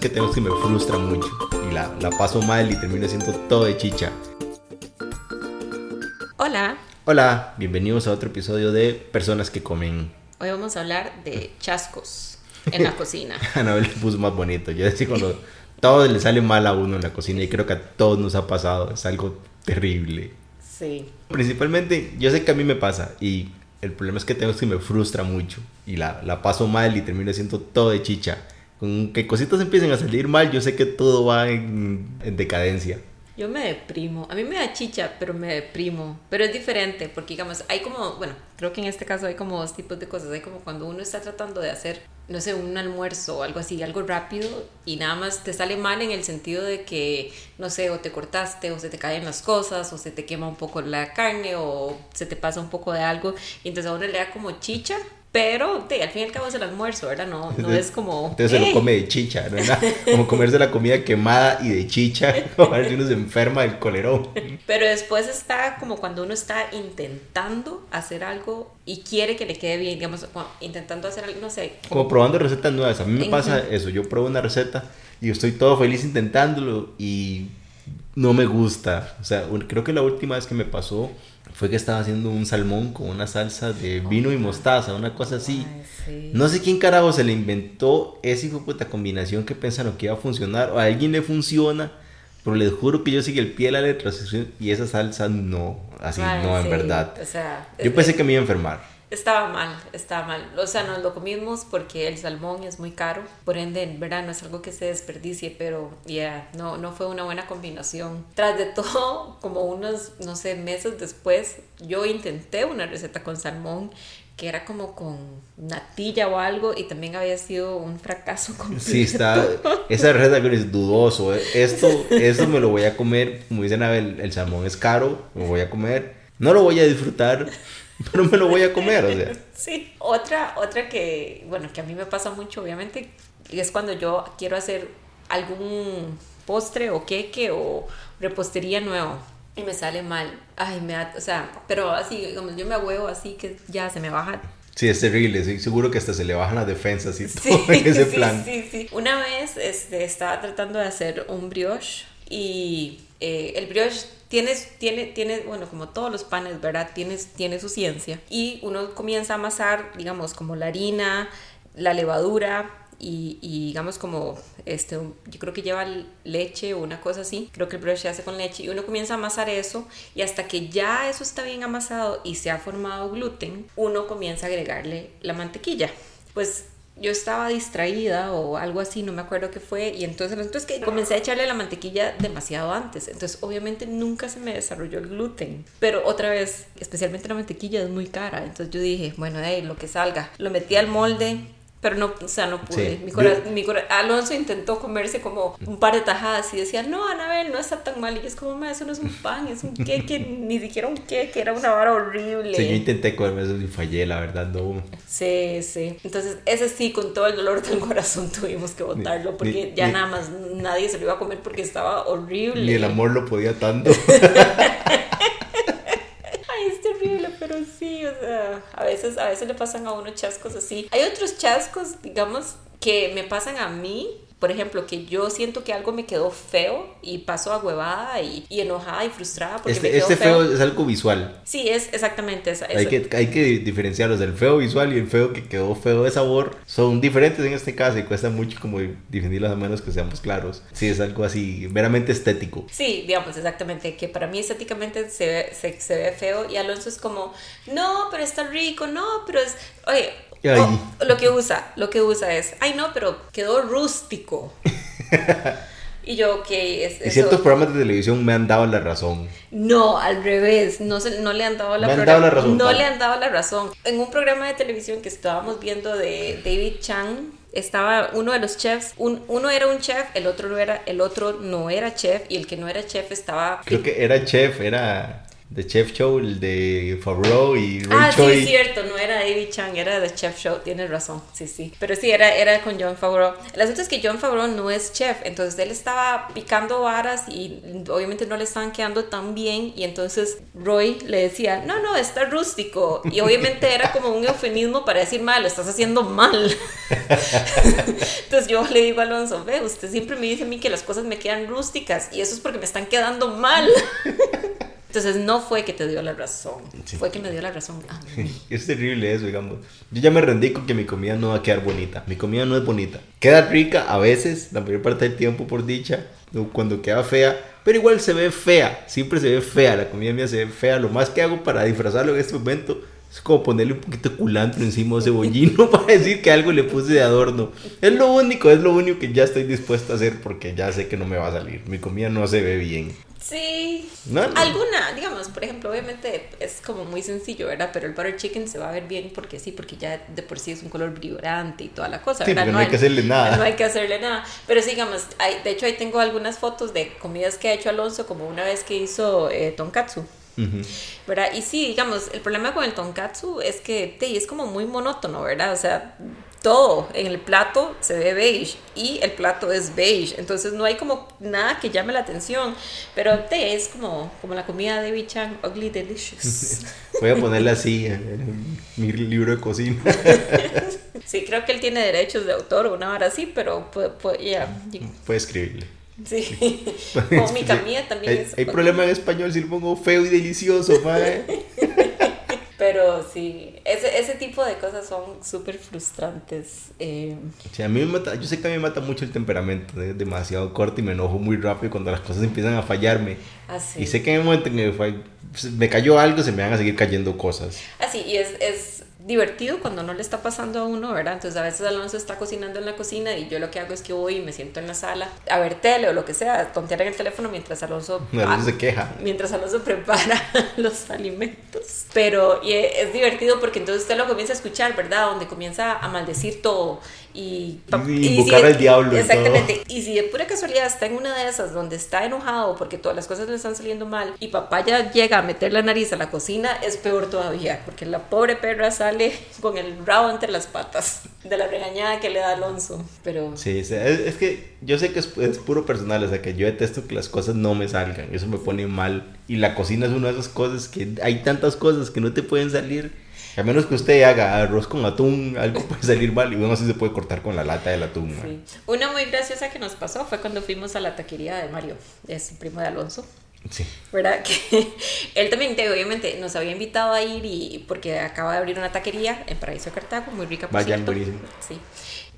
que tengo que me frustra mucho y la, la paso mal y termino siendo todo de chicha. Hola, Hola, bienvenidos a otro episodio de Personas que comen. hoy vamos a hablar de chascos en la cocina. Anabel le puso más bonito. Yo decía cuando todo le sale mal a uno en la cocina y creo que a todos nos ha pasado. Es algo terrible. Sí. Principalmente, yo sé que a mí me pasa y el problema es que tengo es que me frustra mucho y la, la paso mal y termino siendo todo de chicha. Con que cositas empiecen a salir mal, yo sé que todo va en, en decadencia. Yo me deprimo. A mí me da chicha, pero me deprimo. Pero es diferente, porque digamos, hay como, bueno, creo que en este caso hay como dos tipos de cosas. Hay como cuando uno está tratando de hacer, no sé, un almuerzo o algo así, algo rápido, y nada más te sale mal en el sentido de que, no sé, o te cortaste, o se te caen las cosas, o se te quema un poco la carne, o se te pasa un poco de algo, y entonces a uno le da como chicha. Pero de, al fin y al cabo es el almuerzo, ¿verdad? No, no es como... Entonces se lo "Eh". come de chicha, ¿no? Era Como comerse la comida quemada y de chicha. A ver si uno se enferma del colerón. Pero después está como cuando uno está intentando hacer algo y quiere que le quede bien, digamos, intentando hacer algo, no sé. Como probando recetas nuevas. A mí me pasa eso. Yo pruebo una receta y estoy todo feliz intentándolo y no me gusta. O sea, creo que la última vez que me pasó fue que estaba haciendo un salmón con una salsa de vino y mostaza, una cosa así. Ay, sí. No sé quién carajo se le inventó esa puta combinación que pensaron que iba a funcionar. O a alguien le funciona. Pero les juro que yo sigue el pie de la letra y esa salsa no. Así Ay, no, en verdad. O sea, Yo pensé que me iba a enfermar. Estaba mal, estaba mal. O sea, nos lo comimos porque el salmón es muy caro. Por ende, en verdad no es algo que se desperdicie, pero ya, no, no fue una buena combinación. Tras de todo, como unos, no sé, meses después, yo intenté una receta con salmón que era como con natilla o algo y también había sido un fracaso completo. Sí, está. Esa receta es dudoso. eh. Esto, esto me lo voy a comer. Como dicen, el, el salmón es caro. Me voy a comer. No lo voy a disfrutar, pero me lo voy a comer. O sea, Sí, otra, otra que, bueno, que a mí me pasa mucho, obviamente, es cuando yo quiero hacer algún postre o queque o repostería nuevo y me sale mal. Ay, me da, o sea, pero así, digamos, yo me huevo así que ya se me baja. sí, es terrible. Sí, seguro que hasta se le bajan las defensas y Sí, todo en ese sí, plan. sí, sí. Una vez este, estaba tratando de hacer un brioche y eh, el brioche tiene, tiene, tiene, bueno, como todos los panes, ¿verdad? Tiene, tiene su ciencia. Y uno comienza a amasar, digamos, como la harina, la levadura y, y, digamos como, este, yo creo que lleva leche o una cosa así. Creo que el brioche se hace con leche y uno comienza a amasar eso y hasta que ya eso está bien amasado y se ha formado gluten, uno comienza a agregarle la mantequilla. Pues yo estaba distraída o algo así, no me acuerdo qué fue, y entonces, entonces que comencé a echarle la mantequilla demasiado antes, entonces obviamente nunca se me desarrolló el gluten, pero otra vez, especialmente la mantequilla es muy cara, entonces yo dije, bueno, hey, lo que salga, lo metí al molde. Pero no, o sea, no pude. Sí. Mi cora- mi cora- Alonso intentó comerse como un par de tajadas y decía, no, Anabel, no está tan mal. Y yo es como, "Ma, eso no es un pan, es un queque, ni siquiera un queque, era una vara horrible. Sí, yo intenté comerme eso y fallé, la verdad, no. Sí, sí. Entonces, ese sí, con todo el dolor del corazón tuvimos que botarlo porque ni- ya ni- nada más nadie se lo iba a comer porque estaba horrible. Ni el amor lo podía tanto. Ay, es terrible, pero sí, o a veces, a veces le pasan a uno chascos así. Hay otros chascos, digamos, que me pasan a mí. Por ejemplo, que yo siento que algo me quedó feo y paso a huevada y, y enojada y frustrada porque me Este, quedó este feo. feo es algo visual. Sí, es exactamente esa. Hay que, hay que diferenciarlos. El feo visual y el feo que quedó feo de sabor son diferentes en este caso y cuesta mucho como definirlos a menos que seamos claros. Sí, es algo así meramente estético. Sí, digamos, exactamente, que para mí estéticamente se ve, se, se ve feo y Alonso es como, no, pero está rico, no, pero es, oye. Oh, lo que usa, lo que usa es, ay no, pero quedó rústico. y yo, ok, es, Y eso- ciertos programas de televisión me han dado la razón. No, al revés, no, se, no le han dado la, Me han dado la razón, No le han dado la razón. En un programa de televisión que estábamos viendo de David Chang, estaba uno de los chefs, un- uno era un chef, el otro no era, el otro no era chef y el que no era chef estaba Creo que era chef, era de Chef Show, el de Favreau y Ray Ah, Choi. sí, es cierto, no era David Chang, era de Chef Show, tienes razón, sí, sí. Pero sí, era, era con John Favreau. El asunto es que John Favreau no es chef, entonces él estaba picando varas y obviamente no le estaban quedando tan bien y entonces Roy le decía, no, no, está rústico. Y obviamente era como un eufemismo para decir, mal, lo estás haciendo mal. entonces yo le digo a Alonso, ve, usted siempre me dice a mí que las cosas me quedan rústicas y eso es porque me están quedando mal. Entonces no fue que te dio la razón, Sí. fue que me dio la razón a mí. Es terrible eso, digamos. Yo ya me rendí con que mi comida no va a quedar bonita. Mi comida no es bonita. Queda rica a veces, la mayor parte del tiempo por dicha, cuando queda fea, pero igual se ve fea. Siempre se ve fea. La comida mía se ve fea. Lo más que hago para disfrazarlo en este momento es como ponerle un poquito de culantro encima o cebollino para decir que algo le puse de adorno. Es lo único, es lo único que ya estoy dispuesto a hacer porque ya sé que no me va a salir. Mi comida no se ve bien. Sí. No. Alguna, digamos, por ejemplo, obviamente es como muy sencillo, ¿verdad? Pero el butter chicken se va a ver bien porque sí, porque ya de por sí es un color brillante y toda la cosa, Sí, ¿verdad? porque no hay que hacerle nada. No hay que hacerle nada. Pero sí, digamos, hay, de hecho ahí tengo algunas fotos de comidas que ha hecho Alonso, como una vez que hizo eh, tonkatsu. ¿verdad? Y sí, digamos, el problema con el tonkatsu es que te, es como muy monótono, ¿verdad? O sea, todo en el plato se ve beige y el plato es beige, entonces no hay como nada que llame la atención, pero te, es como, como la comida de Bichan, ugly delicious. Voy a ponerle así en mi libro de cocina. Sí, creo que él tiene derechos de autor o una hora así, pero pues, pues, ya, Puede escribirle. sí. Como mi camilla también Hay, es... hay problema en español si lo pongo feo y delicioso, mae. Pero sí, ese, ese tipo de cosas son súper frustrantes. eh, sea, a mí me mata, yo sé que a mí me mata mucho el temperamento, es demasiado corto y me enojo muy rápido cuando las cosas empiezan a fallarme. así. Y sé que en el momento en que me, me cayó algo, se me van a seguir cayendo cosas. Así, y es, es divertido cuando no le está pasando a uno, ¿verdad? Entonces a veces Alonso está cocinando en la cocina y yo lo que hago es que voy y me siento en la sala a ver tele o lo que sea, tontear en el teléfono mientras Alonso, Alonso ah, se queja. mientras Alonso prepara los alimentos. Pero y es divertido porque entonces usted lo comienza a escuchar, ¿verdad? Donde comienza a maldecir todo y, Y invocar al diablo y Exactamente. Y si de pura casualidad está en una de esas donde está enojado porque todas las cosas le están saliendo mal y papá ya llega a meter la nariz a la cocina, es peor todavía porque la pobre perra sale con el rabo entre las patas de la regañada que le da Alonso. Pero Sí, es, es que yo sé que es, es puro personal, o sea, que yo detesto que las cosas no me salgan, eso me pone mal. Y la cocina es una de esas cosas que hay tantas cosas que no te pueden salir. A menos que usted haga arroz con atún, algo puede salir mal y uno así se puede cortar con la lata del atún. sí. Una muy graciosa que nos pasó fue cuando fuimos a la taquería de Mario, es el primo de Alonso. Sí. ¿verdad? Que él también, te- obviamente, nos había invitado a ir y porque acaba de abrir una taquería en Paraíso de Cartago, muy rica, por Vayan, cierto. buenísimo. Sí.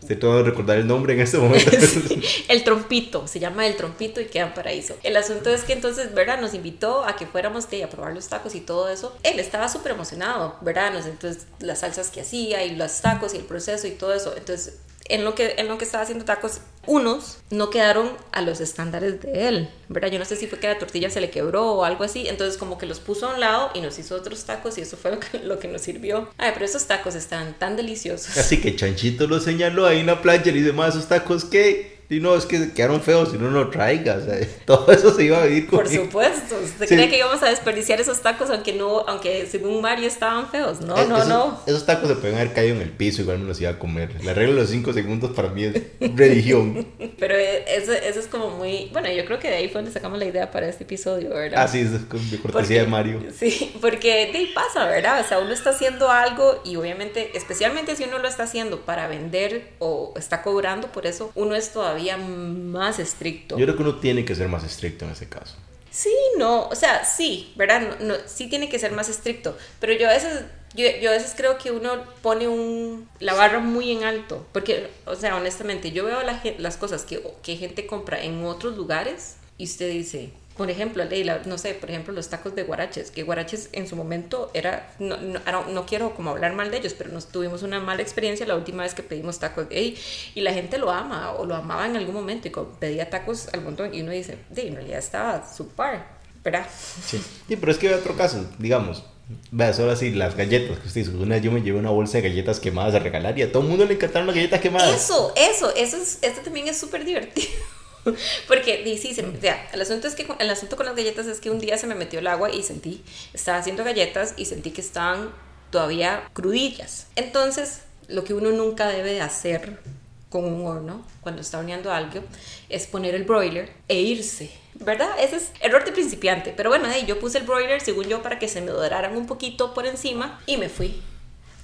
Estoy todo de recordar el nombre en este momento. Sí, El trompito, se llama El Trompito y queda en Paraíso. El asunto es que entonces, ¿verdad? Nos invitó a que fuéramos de, a probar los tacos y todo eso. Él estaba súper emocionado, ¿verdad? Nos- entonces, las salsas que hacía y los tacos y el proceso y todo eso. Entonces, en lo que, en lo que estaba haciendo tacos, unos no quedaron a los estándares de él, ¿verdad? Yo no sé si fue que la tortilla se le quebró o algo así, entonces como que los puso a un lado y nos hizo otros tacos y eso fue lo que, lo que nos sirvió. Ay, pero esos tacos están tan deliciosos. Así que Chanchito lo señaló ahí en la plancha y le dice, más esos tacos que... Y no, es que quedaron feos si no lo traiga. O sea, todo eso se iba a vivir Por conmigo. supuesto, ¿usted Sí. cree que íbamos a desperdiciar esos tacos aunque no, aunque según Mario estaban feos? No, Eh, no, esos, no. Esos tacos se pueden haber caído en el piso, igual me los iba a comer. La regla de los 5 segundos para mí es religión. Pero eh, eso, eso es como muy, bueno, yo creo que de ahí fue donde sacamos la idea para este episodio, ¿verdad? Así es, con- de cortesía Porque- de Mario. Sí, porque de ahí pasa, ¿verdad? O sea, uno está haciendo algo y obviamente, especialmente si uno lo está haciendo para vender o está cobrando por eso, uno es todavía más estricto. Yo creo que uno tiene que ser más estricto en ese caso. Sí, no, o sea, sí, ¿verdad? No, no, sí tiene que ser más estricto, pero yo a veces, yo, yo a veces creo que uno pone un, la barra muy en alto, porque, o sea, honestamente, yo veo la las cosas que, que gente compra en otros lugares y usted dice, por ejemplo, Leila, no sé, por ejemplo, los tacos de guaraches, que guaraches en su momento era, no, no, no quiero como hablar mal de ellos, pero nos tuvimos una mala experiencia la última vez que pedimos tacos de ahí y la gente lo ama o lo amaba en algún momento y pedía tacos al montón y uno dice, de, en realidad estaba super, ¿verdad? Sí. Sí, pero es que hay otro caso, digamos. Vea, solo así, las galletas que usted hizo. Una vez yo me llevé una bolsa de galletas quemadas a regalar y a todo el mundo le encantaron las galletas quemadas. Eso, eso, eso es, esto también es súper divertido. Porque, sí, o sea, el asunto, es que, el asunto con las galletas es que un día se me metió el agua y sentí, estaba haciendo galletas y sentí que estaban todavía crudillas. Entonces, lo que uno nunca debe de hacer con un horno cuando está horneando algo es poner el broiler e irse. ¿Verdad? Ese es error de principiante. Pero bueno, hey, yo puse el broiler, según yo, para que se me doraran un poquito por encima y me fui.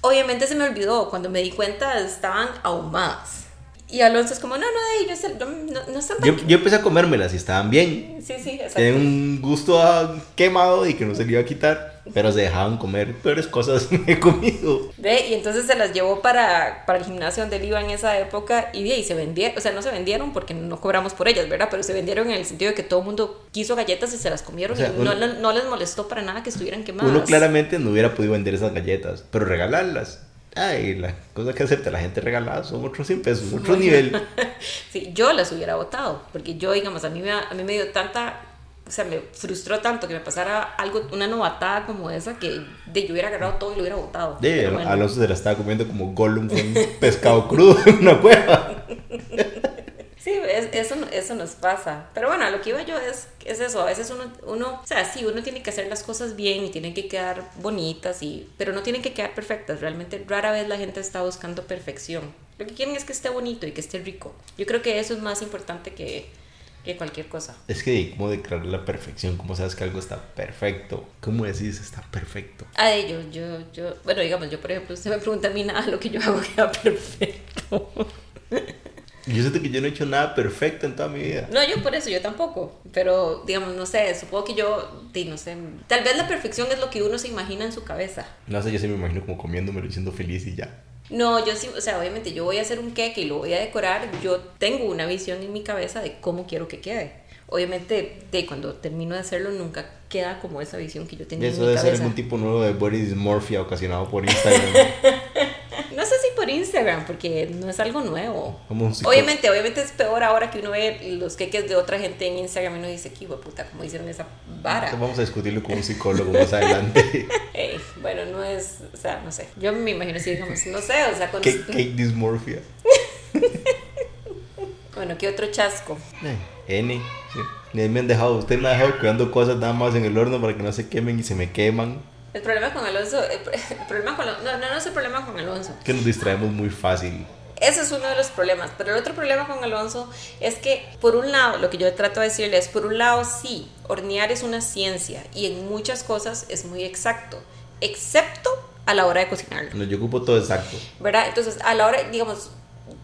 Obviamente se me olvidó, cuando me di cuenta estaban ahumadas. Y Alonso es como, no, no, ellos no, no, no están. Yo, yo empecé a comérmelas y estaban bien. Sí, sí, exacto. Tienen un gusto a quemado y que no se le iba a quitar, pero se dejaban comer peores cosas que he comido. Ve, y entonces se las llevó para, para el gimnasio donde él iba en esa época y, y se vendieron, o sea, no se vendieron porque no cobramos por ellas, ¿verdad? Pero se vendieron en el sentido de que todo el mundo quiso galletas y se las comieron O sea, y uno- no, no les molestó para nada que estuvieran quemadas. Uno claramente no hubiera podido vender esas galletas, pero regalarlas. Ay, la cosa que acepta la gente regalada son otros 100 pesos, otro nivel. Sí, yo las hubiera votado, porque yo, digamos, a mí, me, a mí me dio tanta, o sea, me frustró tanto que me pasara algo, una novatada como esa, que de, yo hubiera agarrado todo y lo hubiera votado. De, bueno. Alonso se la estaba comiendo como Gollum con pescado crudo en una cueva. Sí, es- eso, eso nos pasa. Pero bueno, lo que iba yo es, es eso. A veces uno, uno, o sea, sí, uno tiene que hacer las cosas bien y tienen que quedar bonitas, y, pero no tienen que quedar perfectas. Realmente rara vez la gente está buscando perfección. Lo que quieren es que esté bonito y que esté rico. Yo creo que eso es más importante que, que cualquier cosa. Es que, ¿cómo declarar la perfección? ¿Cómo sabes que algo está perfecto? ¿Cómo decís está perfecto? A ello, yo, yo, bueno, digamos, yo por ejemplo, usted me pregunta a mí nada, lo que yo hago queda perfecto. Yo siento que yo no he hecho nada perfecto en toda mi vida. No, yo por eso, yo tampoco. Pero, digamos, no sé, supongo que yo, no sé, tal vez la perfección es lo que uno se imagina en su cabeza. No sé, yo sí me imagino como comiéndomelo y siendo feliz y ya. No, yo sí, o sea, obviamente yo voy a hacer un queque y lo voy a decorar. Yo tengo una visión en mi cabeza de cómo quiero que quede. Obviamente, de cuando termino de hacerlo, nunca queda como esa visión que yo tenía en eso mi debe ser cabeza. algún tipo nuevo de body dysmorphia ocasionado por Instagram. No sé si por Instagram, porque no es algo nuevo. Obviamente, obviamente es peor ahora que uno ve los queques de otra gente en Instagram y uno dice, qué puta, ¿cómo hicieron esa vara? Entonces vamos a discutirlo con un psicólogo más adelante. Ey, bueno, no es, o sea, no sé. Yo me imagino así, digamos, no sé, o sea, con... Cake, cake dysmorphia. Bueno, ¿qué otro chasco? Eh, N. Sí. Me han dejado, usted me ha dejado cuidando cosas nada más en el horno para que no se quemen y se me queman. El problema con Alonso, el, pro- el problema con, no, no, no es el problema con Alonso. Que nos distraemos muy fácil. Ese es uno de los problemas. Pero el otro problema con Alonso es que, por un lado, lo que yo trato de decirle es, por un lado, sí, hornear es una ciencia y en muchas cosas es muy exacto, excepto a la hora de cocinarlo. No, yo ocupo todo exacto. ¿verdad? Entonces, a la hora, digamos,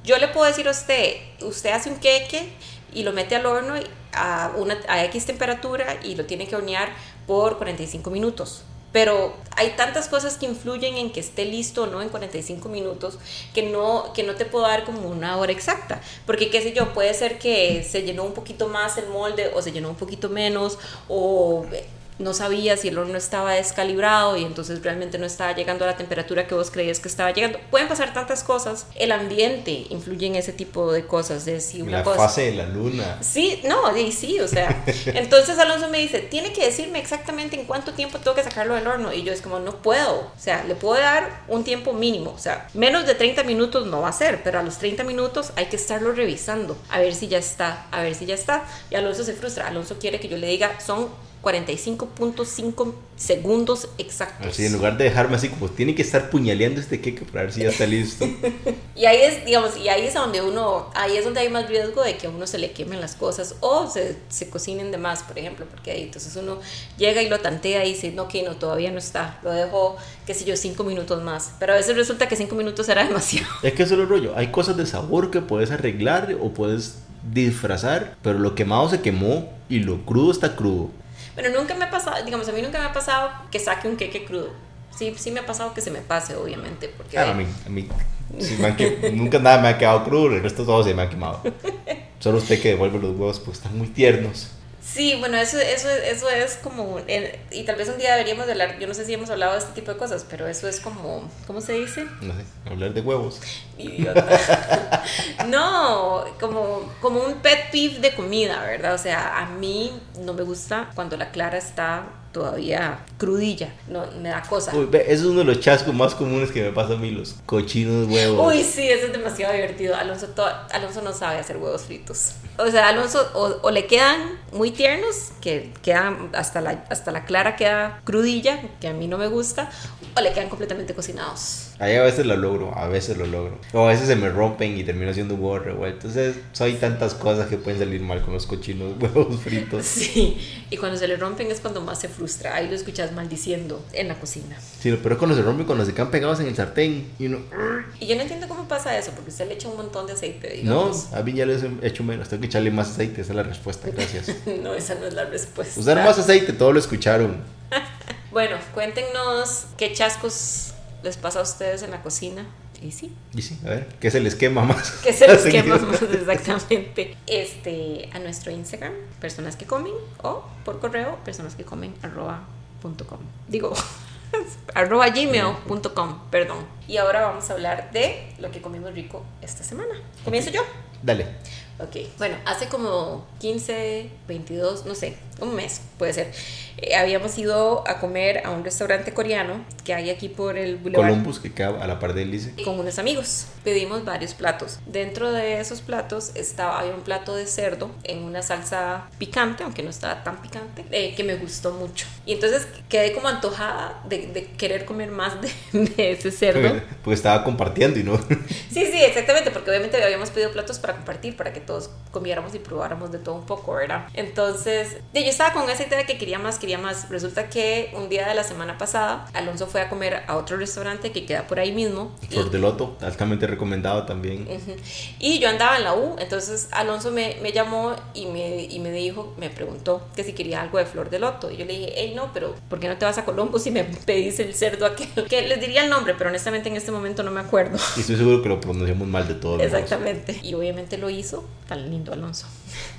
yo le puedo decir a usted, usted hace un queque y lo mete al horno a, una, a X temperatura y lo tiene que hornear por 45 minutos. Pero hay tantas cosas que influyen en que esté listo o no en 45 minutos que no, que no te puedo dar como una hora exacta. Porque, qué sé yo, puede ser que se llenó un poquito más el molde o se llenó un poquito menos o no sabía si el horno estaba descalibrado y entonces realmente no estaba llegando a la temperatura que vos creías que estaba llegando. Pueden pasar tantas cosas. El ambiente influye en ese tipo de cosas. De si una La cosa... fase de la luna. Sí, no, sí, sí, o sea. Entonces Alonso me dice, tiene que decirme exactamente en cuánto tiempo tengo que sacarlo del horno. Y yo es como, no puedo. O sea, le puedo dar un tiempo mínimo. O sea, menos de 30 minutos no va a ser, pero a los 30 minutos hay que estarlo revisando. A ver si ya está, a ver si ya está. Y Alonso se frustra. Alonso quiere que yo le diga, son 45.5 segundos exactos. Así, en lugar de dejarme así como, tiene que estar puñaleando este queque para ver si ya está listo. Y ahí es, digamos, y ahí es donde uno, ahí es donde hay más riesgo de que a uno se le quemen las cosas o se, se cocinen de más, por ejemplo, porque ahí entonces uno llega y lo tantea y dice, no, que no, todavía no está, lo dejo, qué sé yo, cinco minutos más, pero a veces resulta que cinco minutos era demasiado. Es que eso es el rollo. Hay cosas de sabor que puedes arreglar o puedes disfrazar, pero lo quemado se quemó y lo crudo está crudo. Pero nunca me ha pasado, digamos, a mí nunca me ha pasado que saque un queque crudo. Sí, sí me ha pasado que se me pase, obviamente, porque... Ah, a mí, a mí sí me que- nunca nada me ha quedado crudo, el resto todo se me ha quemado. Solo usted que devuelve los huevos porque están muy tiernos. Sí, bueno, eso, eso, eso es como, el- y tal vez un día deberíamos de hablar, yo no sé si hemos hablado de este tipo de cosas, pero eso es como, ¿cómo se dice? No sé, hablar de huevos. Idiota. no, como, como un pet peeve de comida, ¿verdad? O sea, a mí no me gusta cuando la clara está todavía crudilla. No, me da cosa. Uy, es uno de los chascos más comunes que me pasa a mí, los cochinos huevos. Uy, sí, eso es demasiado divertido. Alonso, Alonso no sabe hacer huevos fritos. O sea, Alonso o, o le quedan muy tiernos, que quedan hasta la, hasta la clara queda crudilla, que a mí no me gusta, o le quedan completamente cocinados. Ahí a veces lo logro, a veces lo logro. O a veces se me rompen y termino haciendo huevo revuelto. Entonces, soy tantas cosas que pueden salir mal con los cochinos huevos fritos. Sí, y cuando se le rompen es cuando más se frustra. Ahí lo escuchas maldiciendo en la cocina. Sí, lo peor es cuando se rompen, cuando se quedan pegados en el sartén. Y uno, Y yo no entiendo cómo pasa eso, porque usted le echa un montón de aceite, no, a mí ya les he hecho menos. Tengo que echarle más aceite, esa es la respuesta. Gracias. No, esa no es la respuesta. Usar más aceite, todo lo escucharon. Bueno, cuéntenos qué chascos les pasa a ustedes en la cocina. Y sí, Y sí, a ver, ¿qué es el esquema más? que se seguido? quema más exactamente. Este, a nuestro Instagram, personas que comen, o por correo, personas que comen, arroba punto com. Digo, arroba gmail.com, perdón. Y ahora vamos a hablar de lo que comimos rico esta semana. ¿Comienzo yo? Dale. Ok, bueno, hace como 15, 22, no sé, un mes puede ser. eh, habíamos ido a comer a un restaurante coreano que hay aquí por el Boulevard Columbus, que queda a la par del Lice. con unos amigos. Pedimos varios platos. Dentro de esos platos estaba había un plato de cerdo en una salsa picante, aunque no estaba tan picante, eh, que me gustó mucho. Y entonces quedé como antojada de, de querer comer más de, de ese cerdo. Porque estaba compartiendo y no. Sí, sí, exactamente, porque obviamente habíamos pedido platos para compartir, para que todos comiéramos y probáramos de todo un poco, ¿verdad? Entonces, yo estaba con esa idea de que quería más, quería más. Resulta que un día de la semana pasada, Alonso fue a comer a otro restaurante que queda por ahí mismo. Flor de Loto, altamente recomendado también. Y yo andaba en la U, entonces Alonso me, me llamó y me, y me dijo, me preguntó que si quería algo de flor de loto. Y yo le dije, hey, no, pero ¿por qué no te vas a Colombo si me pedís el cerdo aquel? Que les diría el nombre, pero honestamente en este momento no me acuerdo. Y estoy seguro que lo pronunciamos mal de modos. Exactamente. Y obviamente lo hizo, tan lindo Alonso.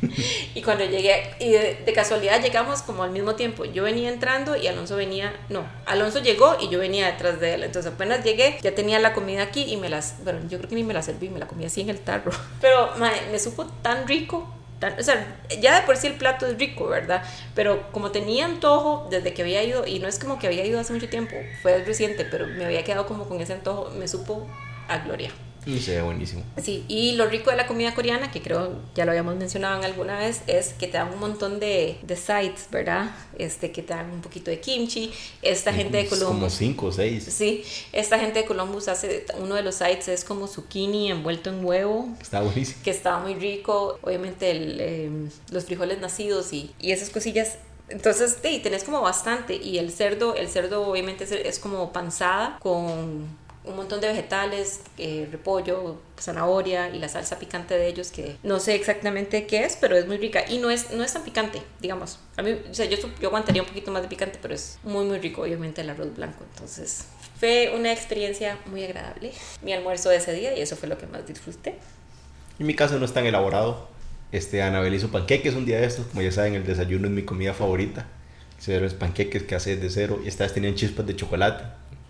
y cuando llegué, y de, de casualidad llegamos como al mismo tiempo. Yo venía entrando y Alonso venía, no, Alonso llegó y yo venía detrás de él. Entonces apenas llegué, ya tenía la comida aquí y me las, bueno, yo creo que ni me la serví, me la comí así en el tarro. Pero me supo tan rico. tan- o sea, ya de por sí el plato es rico, ¿verdad? Pero como tenía antojo desde que había ido, y no es como que había ido hace mucho tiempo, fue reciente, pero me había quedado como con ese antojo, me supo a gloria. Y se ve buenísimo. Sí, y lo rico de la comida coreana, que creo ya lo habíamos mencionado en alguna vez, es que te dan un montón de, de sides, ¿verdad? Este, que te dan un poquito de kimchi. Esta gente de Es Como Columbus. cinco o seis. Sí, esta gente de Columbus hace, uno de los sides es como zucchini envuelto en huevo, Está buenísimo. que estaba muy rico. Obviamente el, eh, los frijoles nacidos y, y esas cosillas. Entonces, sí, tenés como bastante. Y el cerdo, el cerdo obviamente es, es como panzada con un montón de vegetales, eh, repollo, zanahoria y la salsa picante de ellos que no sé exactamente qué es, pero es muy rica y no es, no es tan picante, digamos. A mí, o sea, yo, yo aguantaría un poquito más de picante, pero es muy, muy rico, obviamente, el arroz blanco. Entonces, fue una experiencia muy agradable. Mi almuerzo de ese día y eso fue lo que más disfruté. En mi caso no es tan elaborado. Este, Anabel hizo panqueques un día de estos. Como ya saben, el desayuno es mi comida favorita. Se los panqueques que hace de cero. Y esta vez tenían chispas de chocolate.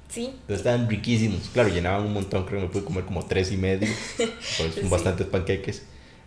Sí, Entonces estaban riquísimos. Claro, llenaban un montón. Creo que me pude comer como tres y medio. Pues son Sí. bastantes panqueques.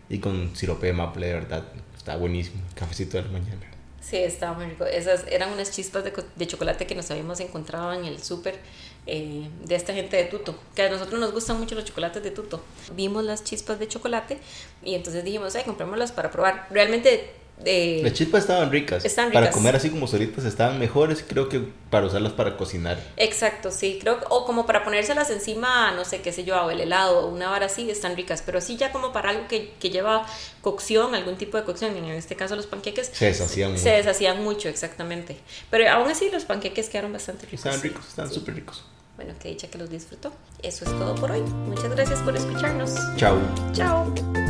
Y con sirope de maple, de verdad. Está buenísimo. Cafecito de la mañana. Sí, estaba muy rico. Esas eran unas chispas de, de chocolate que nos habíamos encontrado en el súper eh, de esta gente de Tuto. Que a nosotros nos gustan mucho los chocolates de Tuto. Vimos las chispas de chocolate y entonces dijimos, ay, comprémoslas para probar. Realmente, eh, Las chispas estaban ricas. Están Para ricas. comer así como solitas estaban mejores. Creo que para usarlas para cocinar. exacto, sí, creo o como para ponérselas encima, no sé, qué sé yo, o el helado, o una vara así, están ricas. Pero sí, ya como para algo que, que lleva cocción, algún tipo de cocción, en este caso los panqueques. Se deshacían Se mucho. deshacían mucho, exactamente. Pero aún así, los panqueques quedaron bastante ricos. Estaban ricos, estaban Sí. súper ricos. Bueno, que dicha que los disfrutó. Eso es todo por hoy. Muchas gracias por escucharnos. Chao. Chao.